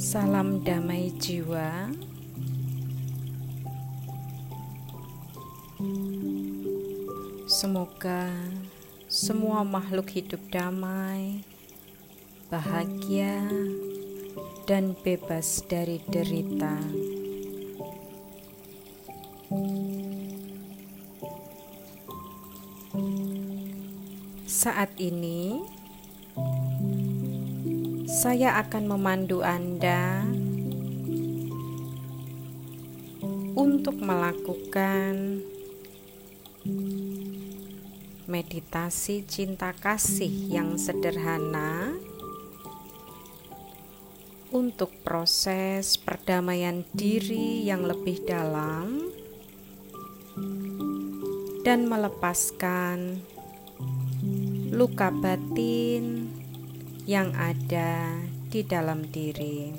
Salam damai jiwa. Semoga semua makhluk hidup damai, bahagia, dan bebas dari derita. Saat ini, saya akan memandu Anda untuk melakukan meditasi cinta kasih yang sederhana untuk proses perdamaian diri yang lebih dalam dan melepaskan luka batin yang ada di dalam diri.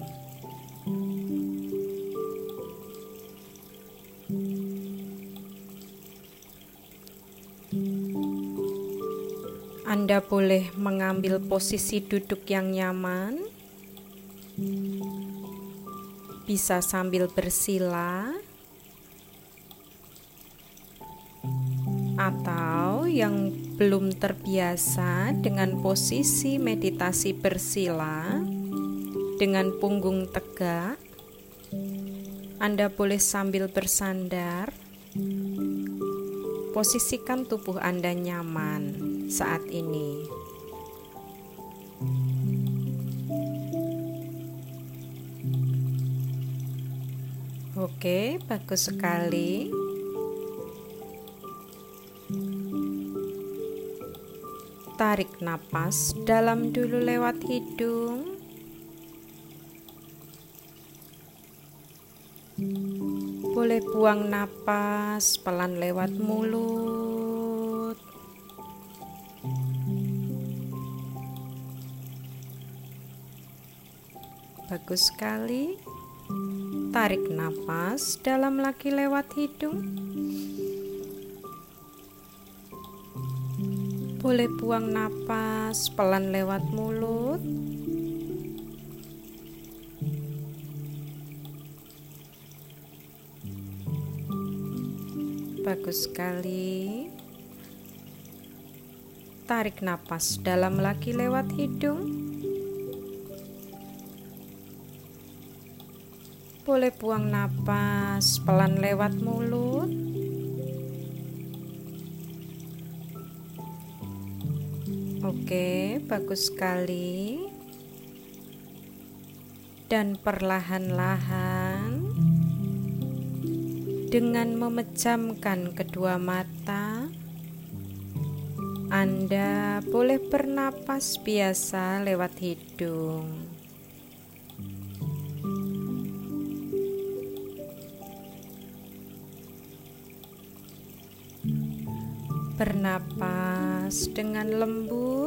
Anda boleh mengambil posisi duduk yang nyaman, bisa sambil bersila, atau yang belum terbiasa dengan posisi meditasi bersila dengan punggung tegak, Anda boleh sambil bersandar. Posisikan tubuh Anda nyaman saat ini. Oke, bagus sekali. Tarik napas dalam dulu lewat hidung. Boleh buang napas pelan lewat mulut. Bagus sekali. Tarik napas dalam lagi lewat hidung. Boleh buang napas pelan lewat mulut. Bagus sekali. Tarik napas dalam lagi lewat hidung. Boleh buang napas pelan lewat mulut. Oke, bagus sekali. Dan perlahan-lahan dengan memejamkan kedua mata, Anda boleh bernapas biasa lewat hidung. Bernapas dengan lembut.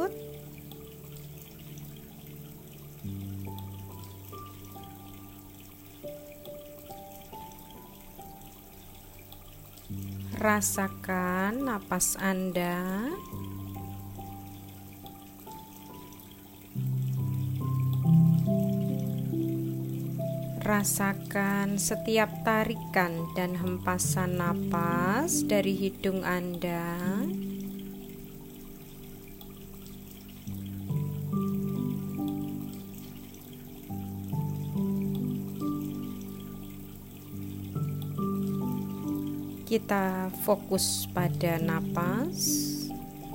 Rasakan napas Anda. Rasakan setiap tarikan dan hempasan napas dari hidung Anda. Kita fokus pada napas,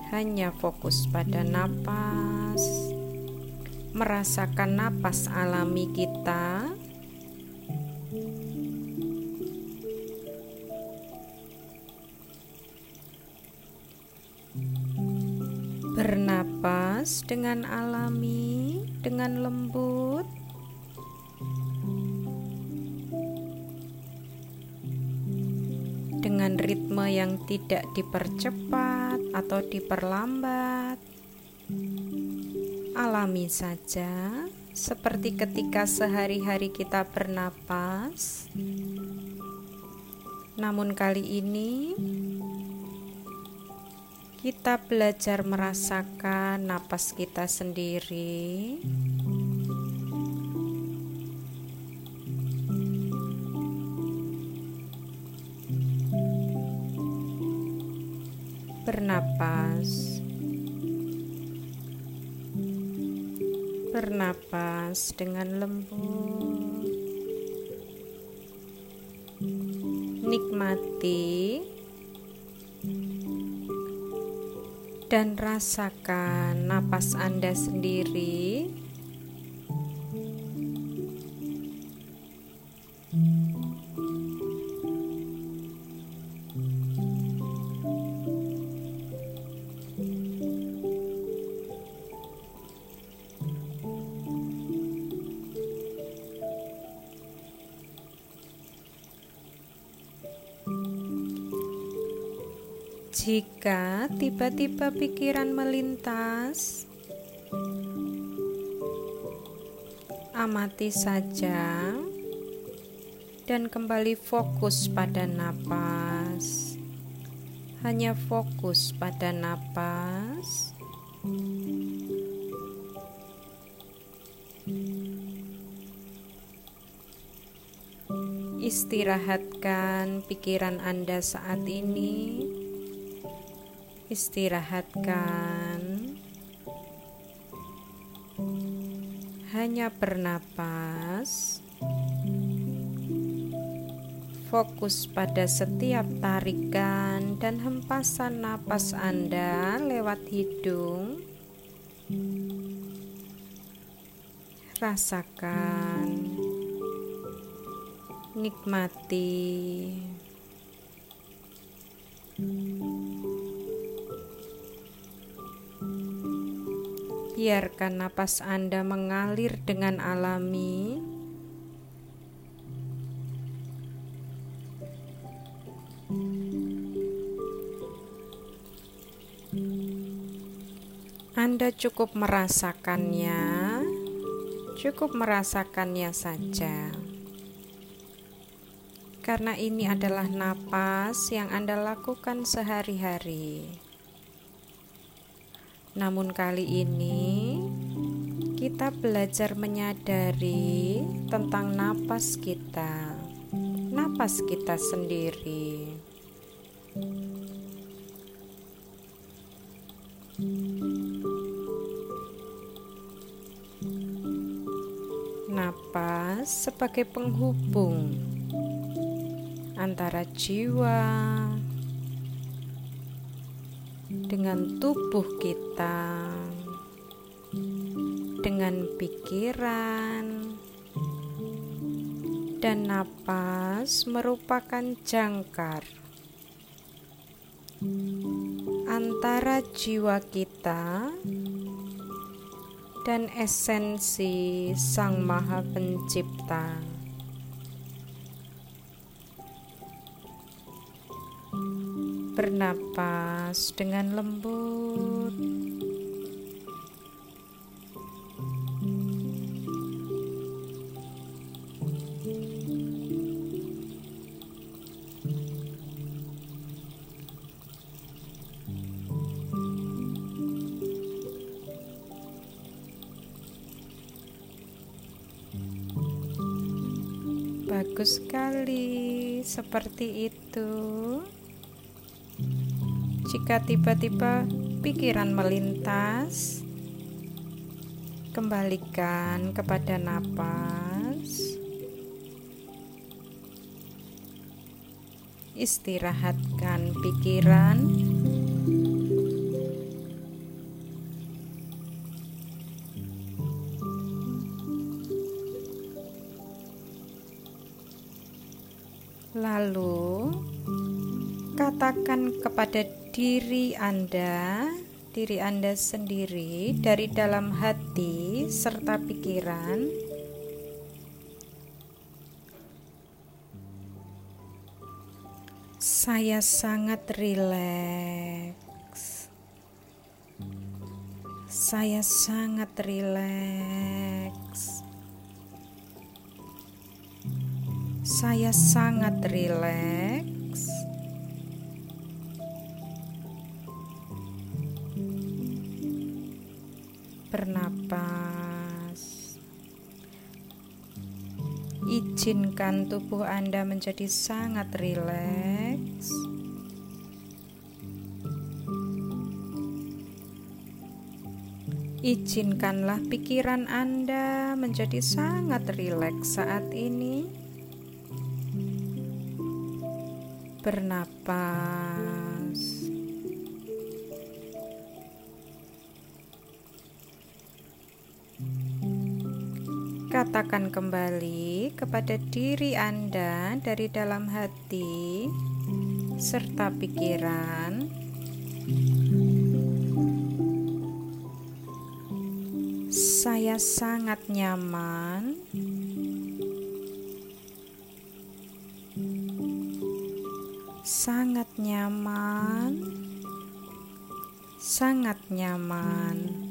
hanya fokus pada napas, merasakan napas alami kita. Bernapas dengan alami, dengan lembut. Tidak dipercepat atau diperlambat. Alami saja, seperti ketika sehari-hari kita bernapas. Namun kali ini kita belajar merasakan napas kita sendiri, Dengan lembut. Nikmati dan rasakan napas Anda sendiri Jika tiba-tiba pikiran melintas, amati saja dan kembali fokus pada napas. Hanya fokus pada napas. Istirahatkan pikiran Anda saat ini istirahatkan, hanya bernapas, fokus pada setiap tarikan dan hempasan napas Anda lewat hidung. Rasakan, nikmati. Biarkan napas Anda mengalir dengan alami. Anda cukup merasakannya, cukup merasakannya saja, karena ini adalah napas yang Anda lakukan sehari-hari. Namun kali ini kita belajar menyadari tentang napas kita, napas kita sendiri. Napas sebagai penghubung antara jiwa, dengan tubuh kita, dengan pikiran, dan napas merupakan jangkar antara jiwa kita dan esensi Sang Maha Pencipta. Bernapas dengan lembut. Bagus sekali, seperti itu. Jika tiba-tiba pikiran melintas, kembalikan kepada napas. Istirahatkan pikiran. Lalu katakan kepada diri Anda, diri Anda sendiri dari dalam hati serta pikiran. Saya sangat rileks. Saya sangat rileks. Saya sangat rileks. bernapas. Izinkan tubuh Anda menjadi sangat rileks. Izinkanlah pikiran Anda menjadi sangat rileks saat ini. Bernapas. Katakan kembali kepada diri Anda dari dalam hati serta pikiran Saya sangat nyaman. Sangat nyaman. Sangat nyaman.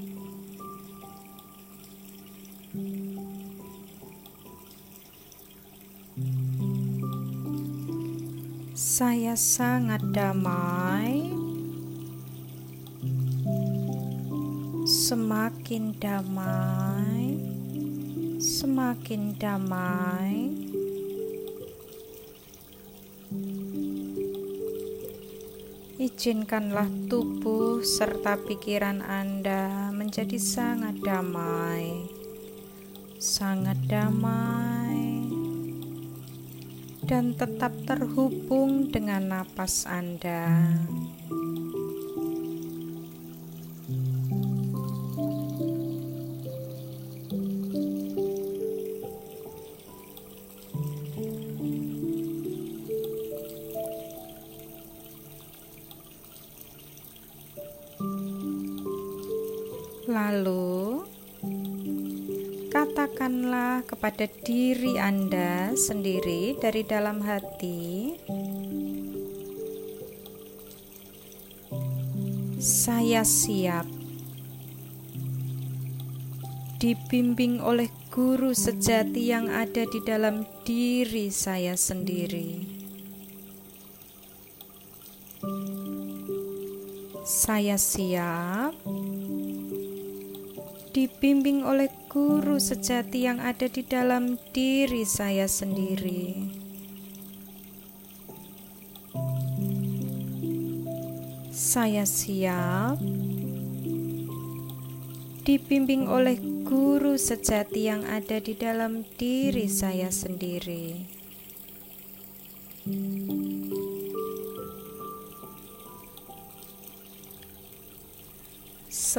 Sangat damai. semakin damai, semakin damai. Izinkanlah tubuh serta pikiran Anda menjadi sangat damai, sangat damai, dan tetap terhubung dengan napas Anda. Lalu, katakanlah kepada diri Anda sendiri dari dalam hati, "Saya siap dibimbing oleh guru sejati yang ada di dalam diri saya sendiri." Saya siap dibimbing oleh guru sejati yang ada di dalam diri saya sendiri. Saya siap dibimbing oleh guru sejati yang ada di dalam diri saya sendiri.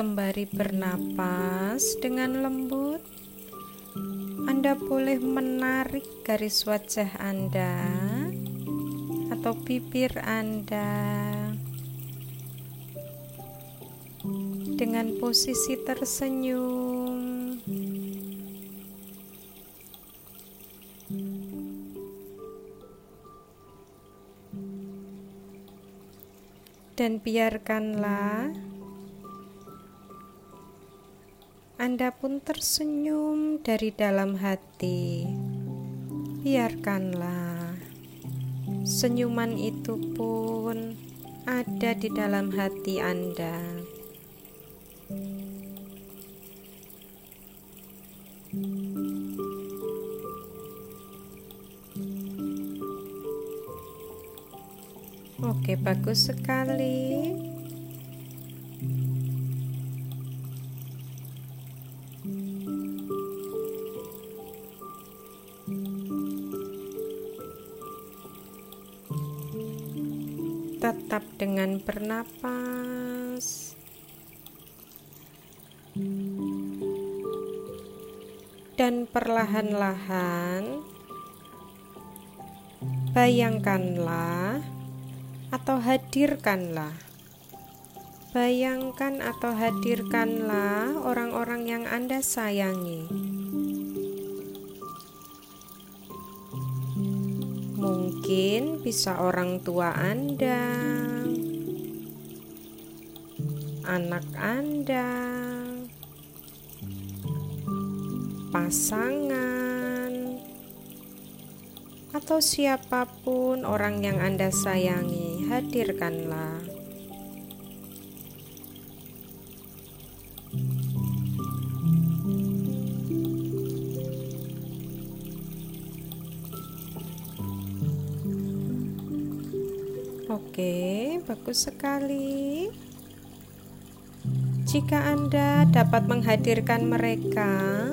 Sembari bernapas dengan lembut, Anda boleh menarik garis wajah Anda atau bibir Anda dengan posisi tersenyum. Dan biarkanlah Anda pun tersenyum dari dalam hati. Biarkanlah senyuman itu pun ada di dalam hati Anda. Oke, bagus sekali. Dengan bernapas. Dan perlahan-lahan bayangkanlah atau hadirkanlah. Bayangkan atau hadirkanlah orang-orang yang Anda sayangi. Mungkin bisa orang tua Anda, anak Anda, pasangan, atau siapa pun orang yang Anda sayangi. Hadirkanlah. Oke, bagus sekali. Jika Anda dapat menghadirkan mereka,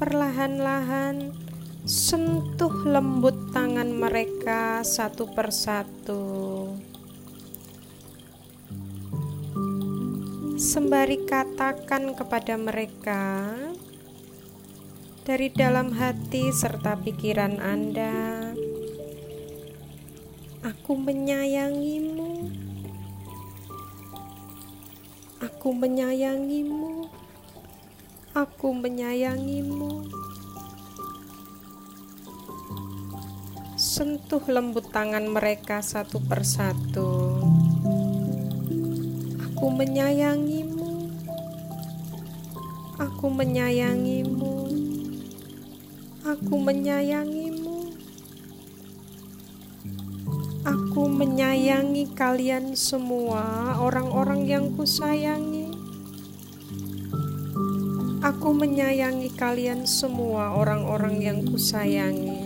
perlahan-lahan sentuh lembut tangan mereka satu persatu. Sembari katakan kepada mereka dari dalam hati serta pikiran Anda, "Aku menyayangimu, aku menyayangimu, aku menyayangimu." Sentuh lembut tangan mereka satu persatu. Aku menyayangimu. Aku menyayangimu. Aku menyayangimu. Menyayangi kalian semua, orang-orang yang kusayangi. Aku menyayangi kalian semua, orang-orang yang kusayangi.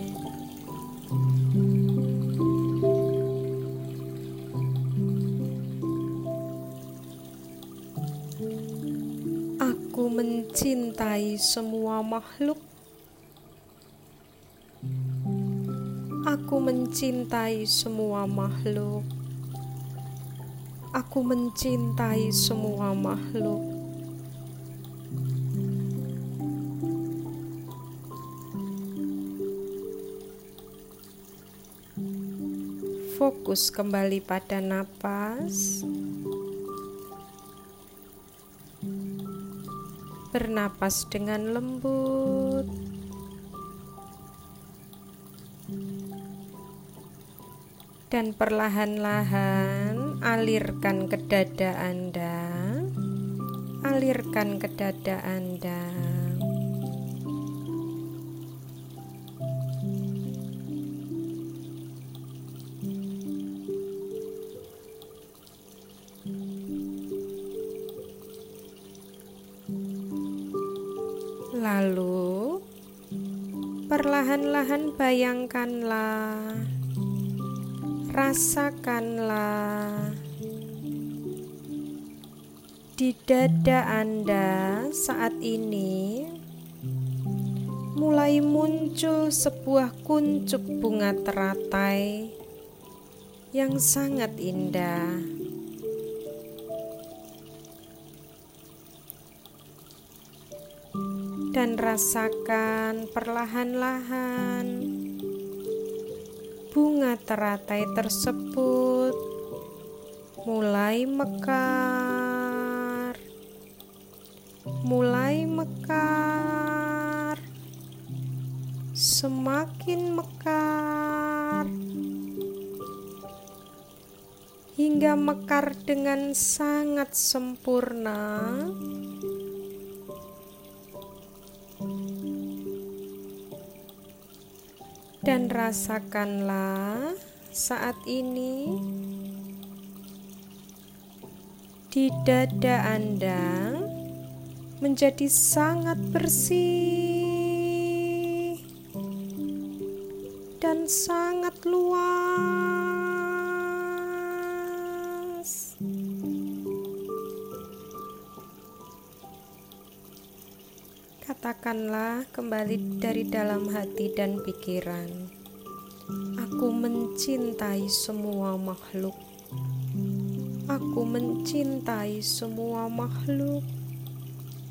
mencintai semua makhluk. Mencintai semua makhluk. Aku mencintai semua makhluk. Fokus kembali pada napas. bernapas dengan lembut. Dan perlahan-lahan alirkan ke dada Anda. Alirkan ke dada Anda. Lalu, perlahan-lahan bayangkanlah, rasakanlah di dada Anda saat ini mulai muncul sebuah kuncup bunga teratai yang sangat indah. dan rasakan perlahan-lahan bunga teratai tersebut mulai mekar, mulai mekar, semakin mekar, hingga mekar dengan sangat sempurna. Dan rasakanlah saat ini di dada Anda menjadi sangat bersih dan sangat luas. Katakanlah kembali dari dalam hati dan pikiran. Aku mencintai semua makhluk. Aku mencintai semua makhluk.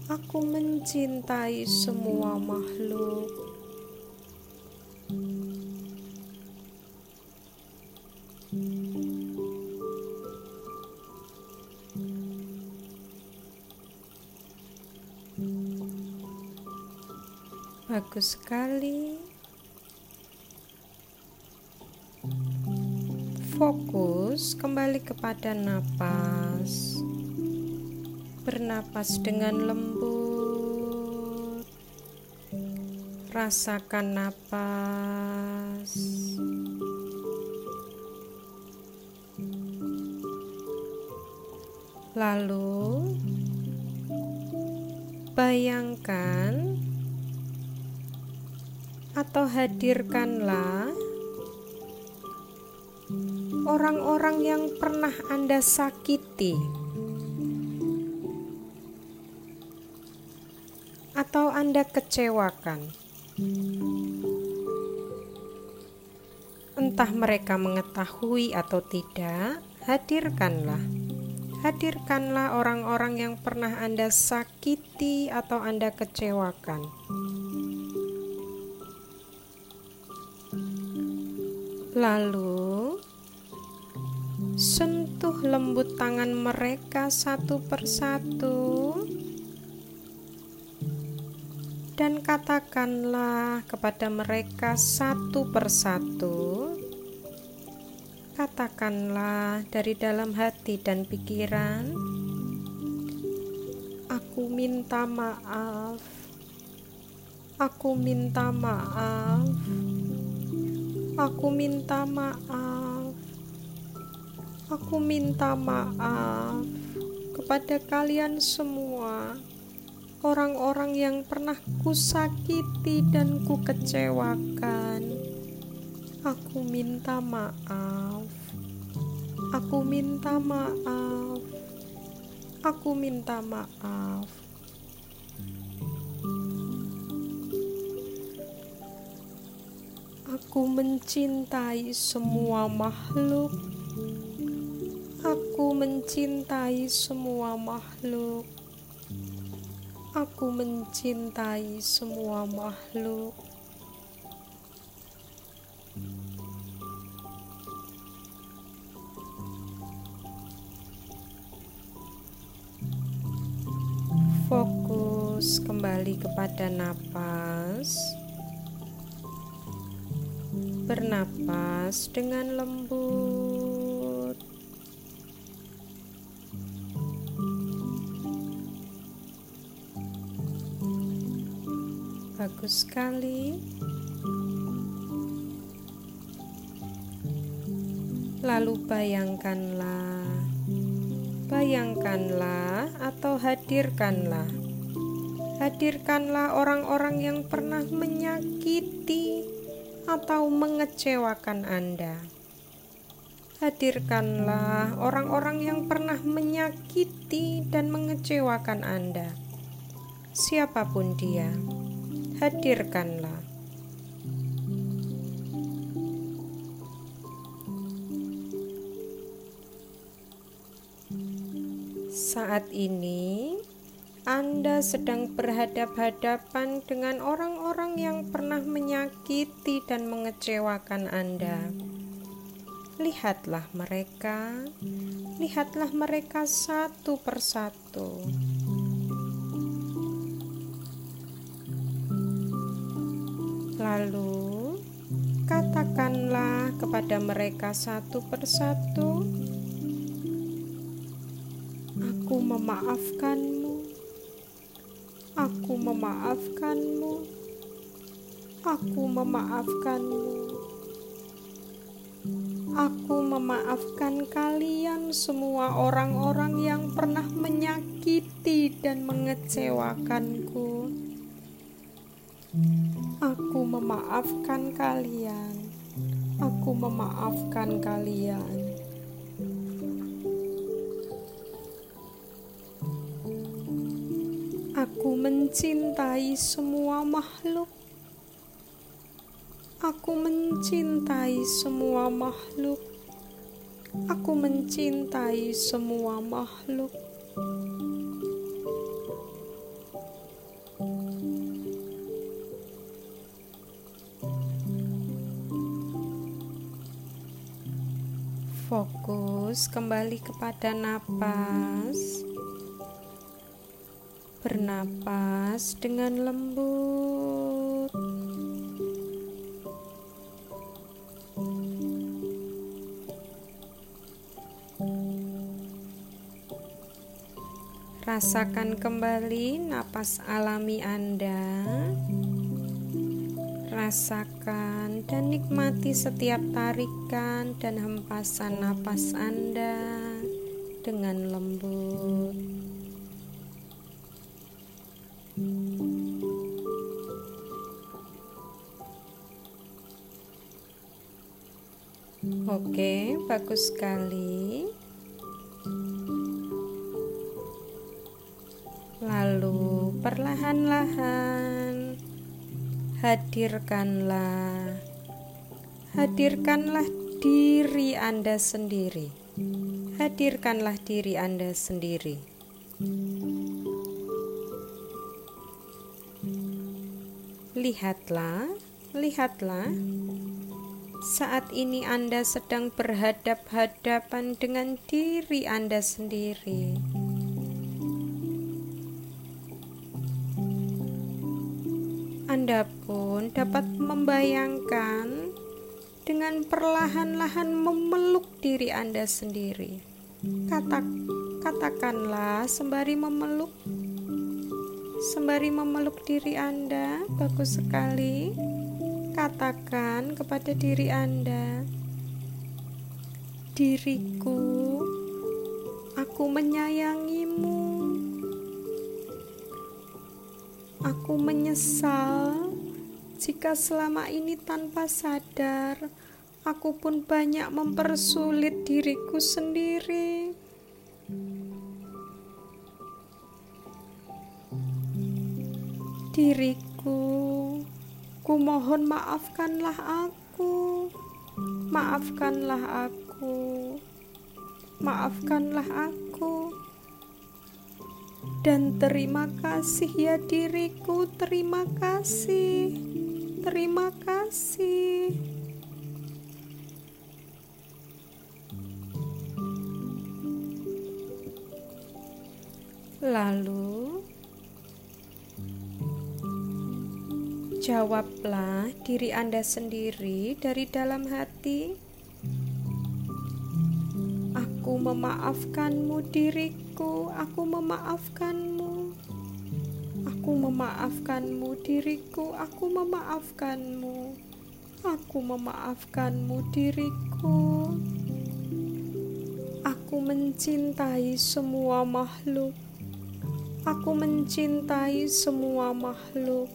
Aku mencintai semua makhluk. Bagus sekali. Fokus kembali kepada napas. Bernapas dengan lembut. Rasakan napas. Lalu bayangkan atau hadirkanlah orang-orang yang pernah Anda sakiti, atau Anda kecewakan. Entah mereka mengetahui atau tidak, hadirkanlah. Hadirkanlah orang-orang yang pernah Anda sakiti atau Anda kecewakan. Lalu, sentuh lembut tangan mereka satu persatu. Dan katakanlah kepada mereka satu persatu. Katakanlah dari dalam hati dan pikiran, "Aku minta maaf, aku minta maaf, aku minta maaf, aku minta maaf kepada kalian semua." orang-orang yang pernah kusakiti dan ku kecewakan. Aku minta maaf. Aku minta maaf. Aku minta maaf. Aku mencintai semua makhluk. Aku mencintai semua makhluk. Aku mencintai semua makhluk. Fokus kembali kepada napas. Bernapas dengan lembut. bagus sekali. Lalu bayangkanlah, bayangkanlah atau hadirkanlah, hadirkanlah orang-orang yang pernah menyakiti atau mengecewakan Anda. Hadirkanlah orang-orang yang pernah menyakiti dan mengecewakan Anda, siapa pun dia hadirkanlah. Saat ini, Anda sedang berhadap-hadapan dengan orang-orang yang pernah menyakiti dan mengecewakan Anda. Lihatlah mereka, lihatlah mereka satu persatu. Lalu, katakanlah kepada mereka satu persatu, "Aku memaafkanmu, aku memaafkanmu, aku memaafkanmu." Aku memaafkan kalian semua orang-orang yang pernah menyakiti dan mengecewakanku. Aku memaafkan kalian. Aku memaafkan kalian. Aku mencintai semua makhluk. Aku mencintai semua makhluk. Aku mencintai semua makhluk. Fokus kembali kepada napas. Bernapas dengan lembut. Rasakan kembali napas alami Anda. Rasakan dan nikmati setiap tarikan dan hempasan napas Anda dengan lembut. Oke, bagus sekali. Lalu perlahan-lahan hadirkanlah hadirkanlah diri Anda sendiri. Hadirkanlah diri Anda sendiri. Lihatlah, lihatlah. Saat ini Anda sedang berhadap-hadapan dengan diri Anda sendiri. Anda pun dapat membayangkan dengan perlahan-lahan memeluk diri Anda sendiri. Kata, katakanlah sembari memeluk sembari memeluk diri Anda, bagus sekali. Katakan kepada diri Anda, "Diriku, aku menyayangimu." Aku menyesal jika selama ini tanpa sadar aku pun banyak mempersulit diriku sendiri. Diriku, ku mohon maafkanlah aku. Maafkanlah aku. Maafkanlah aku. Dan terima kasih ya diriku, terima kasih, terima kasih. Lalu, jawablah diri Anda sendiri dari dalam hati. Aku memaafkanmu diriku aku memaafkanmu. Aku memaafkanmu diriku, aku memaafkanmu. Aku memaafkanmu diriku. Aku mencintai semua makhluk. Aku mencintai semua makhluk.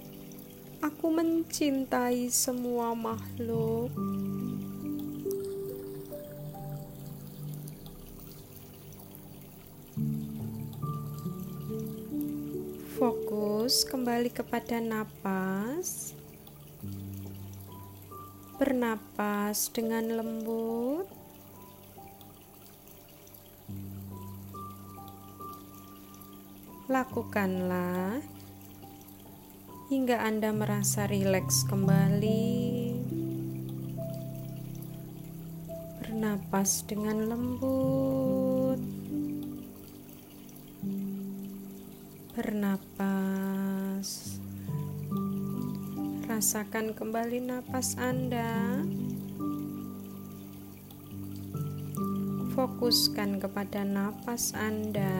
Aku mencintai semua makhluk. Fokus kembali kepada napas. Bernapas dengan lembut. Lakukanlah hingga Anda merasa rileks kembali. Bernapas dengan lembut. bernapas. Rasakan kembali napas Anda. Fokuskan kepada napas Anda.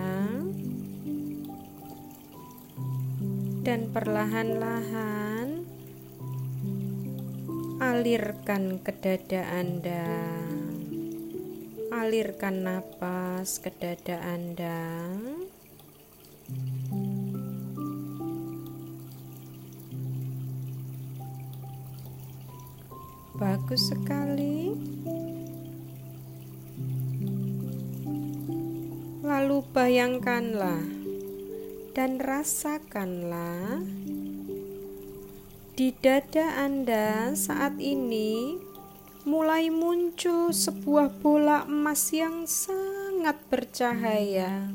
Dan perlahan-lahan alirkan ke dada Anda. Alirkan napas ke dada Anda. Bagus sekali. Lalu bayangkanlah dan rasakanlah di dada Anda saat ini mulai muncul sebuah bola emas yang sangat bercahaya.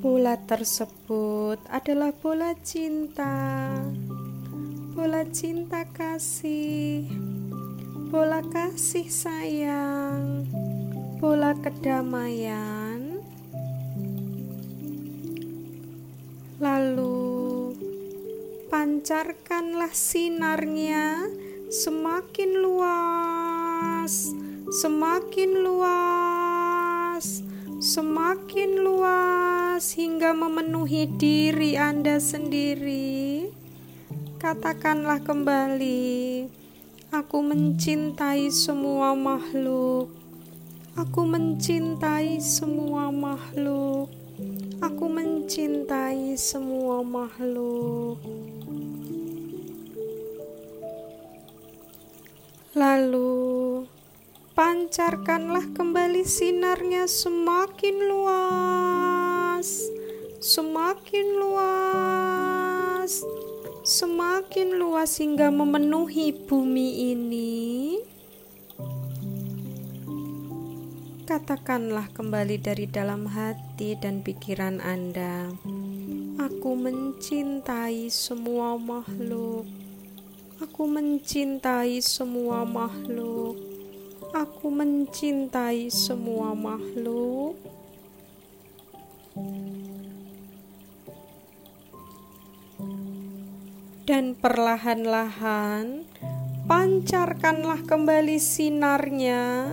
Bola tersebut adalah bola cinta bola cinta kasih, bola kasih sayang, bola kedamaian. Pancarkanlah sinarnya semakin luas, semakin luas, semakin luas hingga memenuhi diri Anda sendiri. Katakanlah kembali, aku mencintai semua makhluk. Aku mencintai semua makhluk. Aku mencintai semua makhluk. Lalu, pancarkanlah kembali sinarnya semakin luas, semakin luas, semakin luas hingga memenuhi bumi ini. Katakanlah kembali dari dalam hati dan pikiran Anda, "Aku mencintai semua makhluk. Aku mencintai semua makhluk. Aku mencintai semua makhluk." Dan perlahan-lahan pancarkanlah kembali sinarnya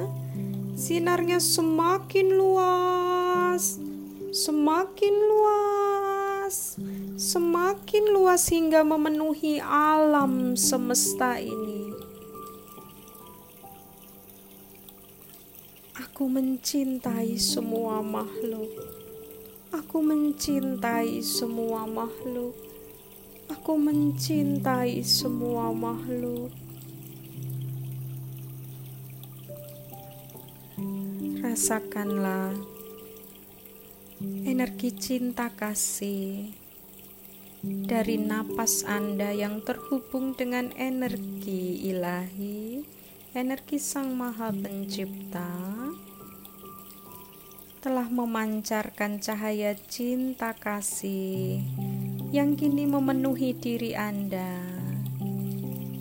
Sinarnya semakin luas, semakin luas, semakin luas hingga memenuhi alam semesta ini. Aku mencintai semua makhluk. Aku mencintai semua makhluk. Aku mencintai semua makhluk. rasakanlah energi cinta kasih dari napas Anda yang terhubung dengan energi ilahi, energi Sang Maha Pencipta, telah memancarkan cahaya cinta kasih yang kini memenuhi diri Anda,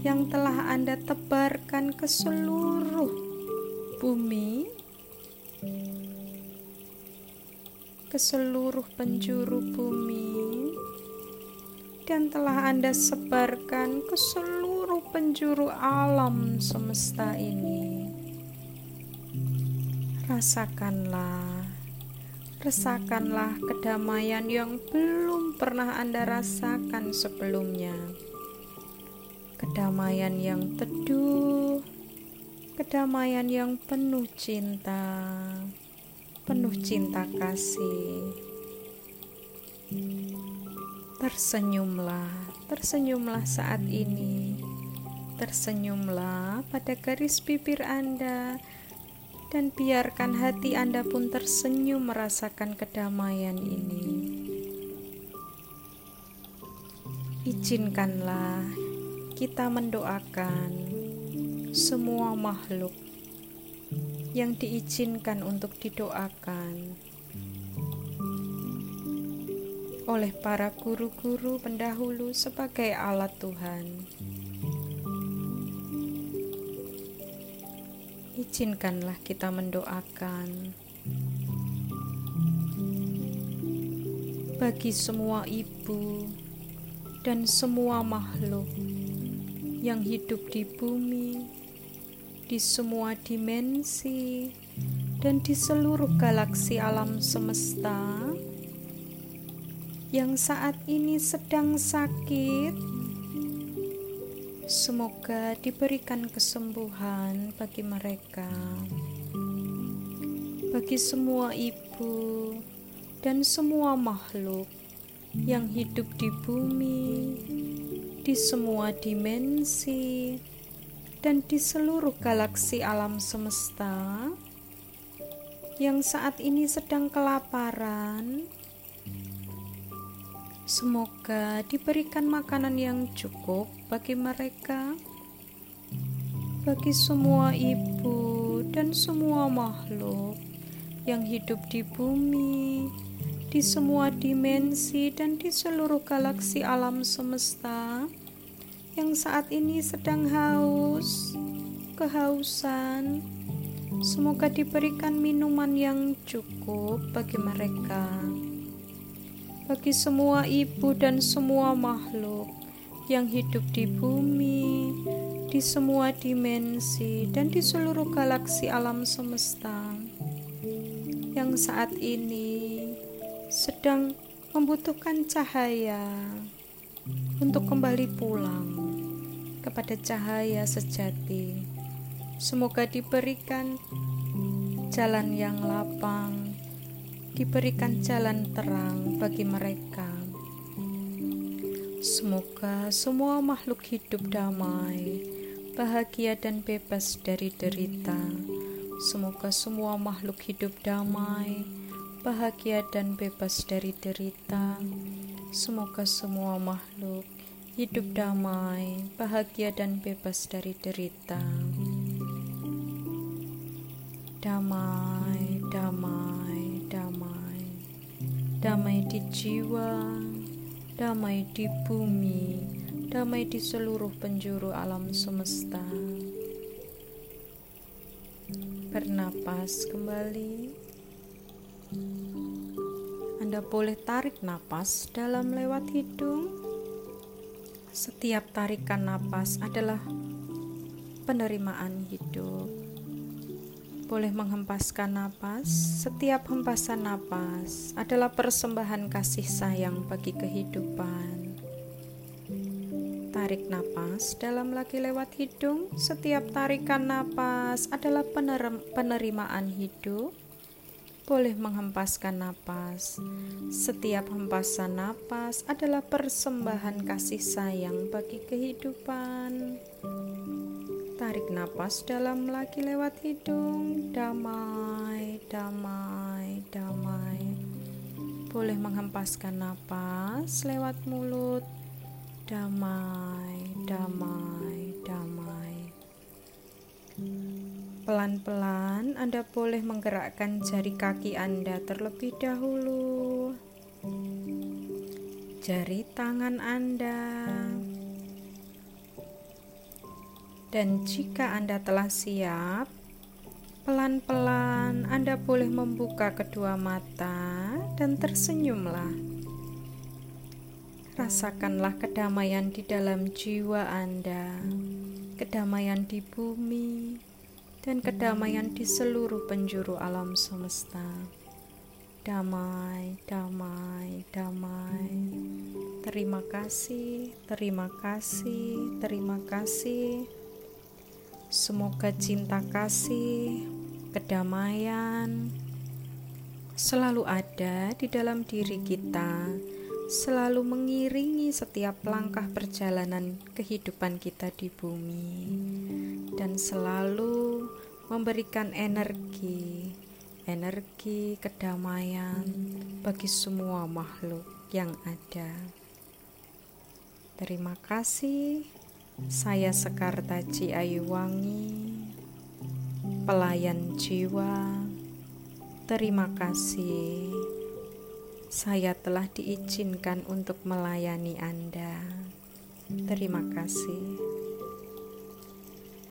yang telah Anda tebarkan ke seluruh bumi ke seluruh penjuru bumi dan telah Anda sebarkan ke seluruh penjuru alam semesta ini. Rasakanlah, rasakanlah kedamaian yang belum pernah Anda rasakan sebelumnya. Kedamaian yang teduh, kedamaian yang penuh cinta, penuh cinta kasih. Tersenyumlah, tersenyumlah saat ini. Tersenyumlah pada garis bibir Anda dan biarkan hati Anda pun tersenyum merasakan kedamaian ini. Izinkanlah kita mendoakan semua makhluk yang diizinkan untuk didoakan oleh para guru-guru pendahulu sebagai alat Tuhan. Izinkanlah kita mendoakan bagi semua ibu dan semua makhluk yang hidup di bumi di semua dimensi dan di seluruh galaksi alam semesta yang saat ini sedang sakit. Semoga diberikan kesembuhan bagi mereka, bagi semua ibu dan semua makhluk yang hidup di bumi, di semua dimensi dan di seluruh galaksi alam semesta yang saat ini sedang kelaparan. Semoga diberikan makanan yang cukup bagi mereka, bagi semua ibu dan semua makhluk yang hidup di bumi, di semua dimensi, dan di seluruh galaksi alam semesta yang saat ini sedang haus, kehausan. Semoga diberikan minuman yang cukup bagi mereka, bagi semua ibu dan semua makhluk yang hidup di bumi, di semua dimensi, dan di seluruh galaksi alam semesta yang saat ini sedang membutuhkan cahaya untuk kembali pulang kepada cahaya sejati. Semoga diberikan jalan yang lapang, diberikan jalan terang bagi mereka. Semoga semua makhluk hidup damai, bahagia, dan bebas dari derita. Semoga semua makhluk hidup damai, bahagia dan bebas dari derita. Semoga semua makhluk hidup damai, bahagia dan bebas dari derita. Damai, damai. Damai di jiwa, damai di bumi, damai di seluruh penjuru alam semesta. Bernapas kembali. Anda boleh tarik napas dalam lewat hidung. Setiap tarikan napas adalah penerimaan hidup. Boleh menghempaskan napas. Setiap hempasan napas adalah persembahan kasih sayang bagi kehidupan. Tarik napas dalam lagi lewat hidung. Setiap tarikan napas adalah penerimaan hidup boleh menghempaskan napas. Setiap hempasan napas adalah persembahan kasih sayang bagi kehidupan. Tarik napas dalam lagi lewat hidung, damai, damai, damai. Boleh menghempaskan napas lewat mulut, damai, damai, damai. Pelan-pelan Anda boleh menggerakkan jari kaki Anda terlebih dahulu. Jari tangan Anda. Dan jika Anda telah siap, pelan-pelan Anda boleh membuka kedua mata dan tersenyumlah. Rasakanlah kedamaian di dalam jiwa Anda, kedamaian di bumi, dan kedamaian di seluruh penjuru alam semesta. Damai, damai, damai. Terima kasih, terima kasih, terima kasih. Semoga cinta kasih, kedamaian selalu ada di dalam diri kita, selalu mengiringi setiap langkah perjalanan kehidupan kita di bumi, dan selalu memberikan energi, energi kedamaian bagi semua makhluk yang ada. Terima kasih. Saya Sekar Taji Ayuwangi, pelayan jiwa. Terima kasih. Saya telah diizinkan untuk melayani Anda. Terima kasih.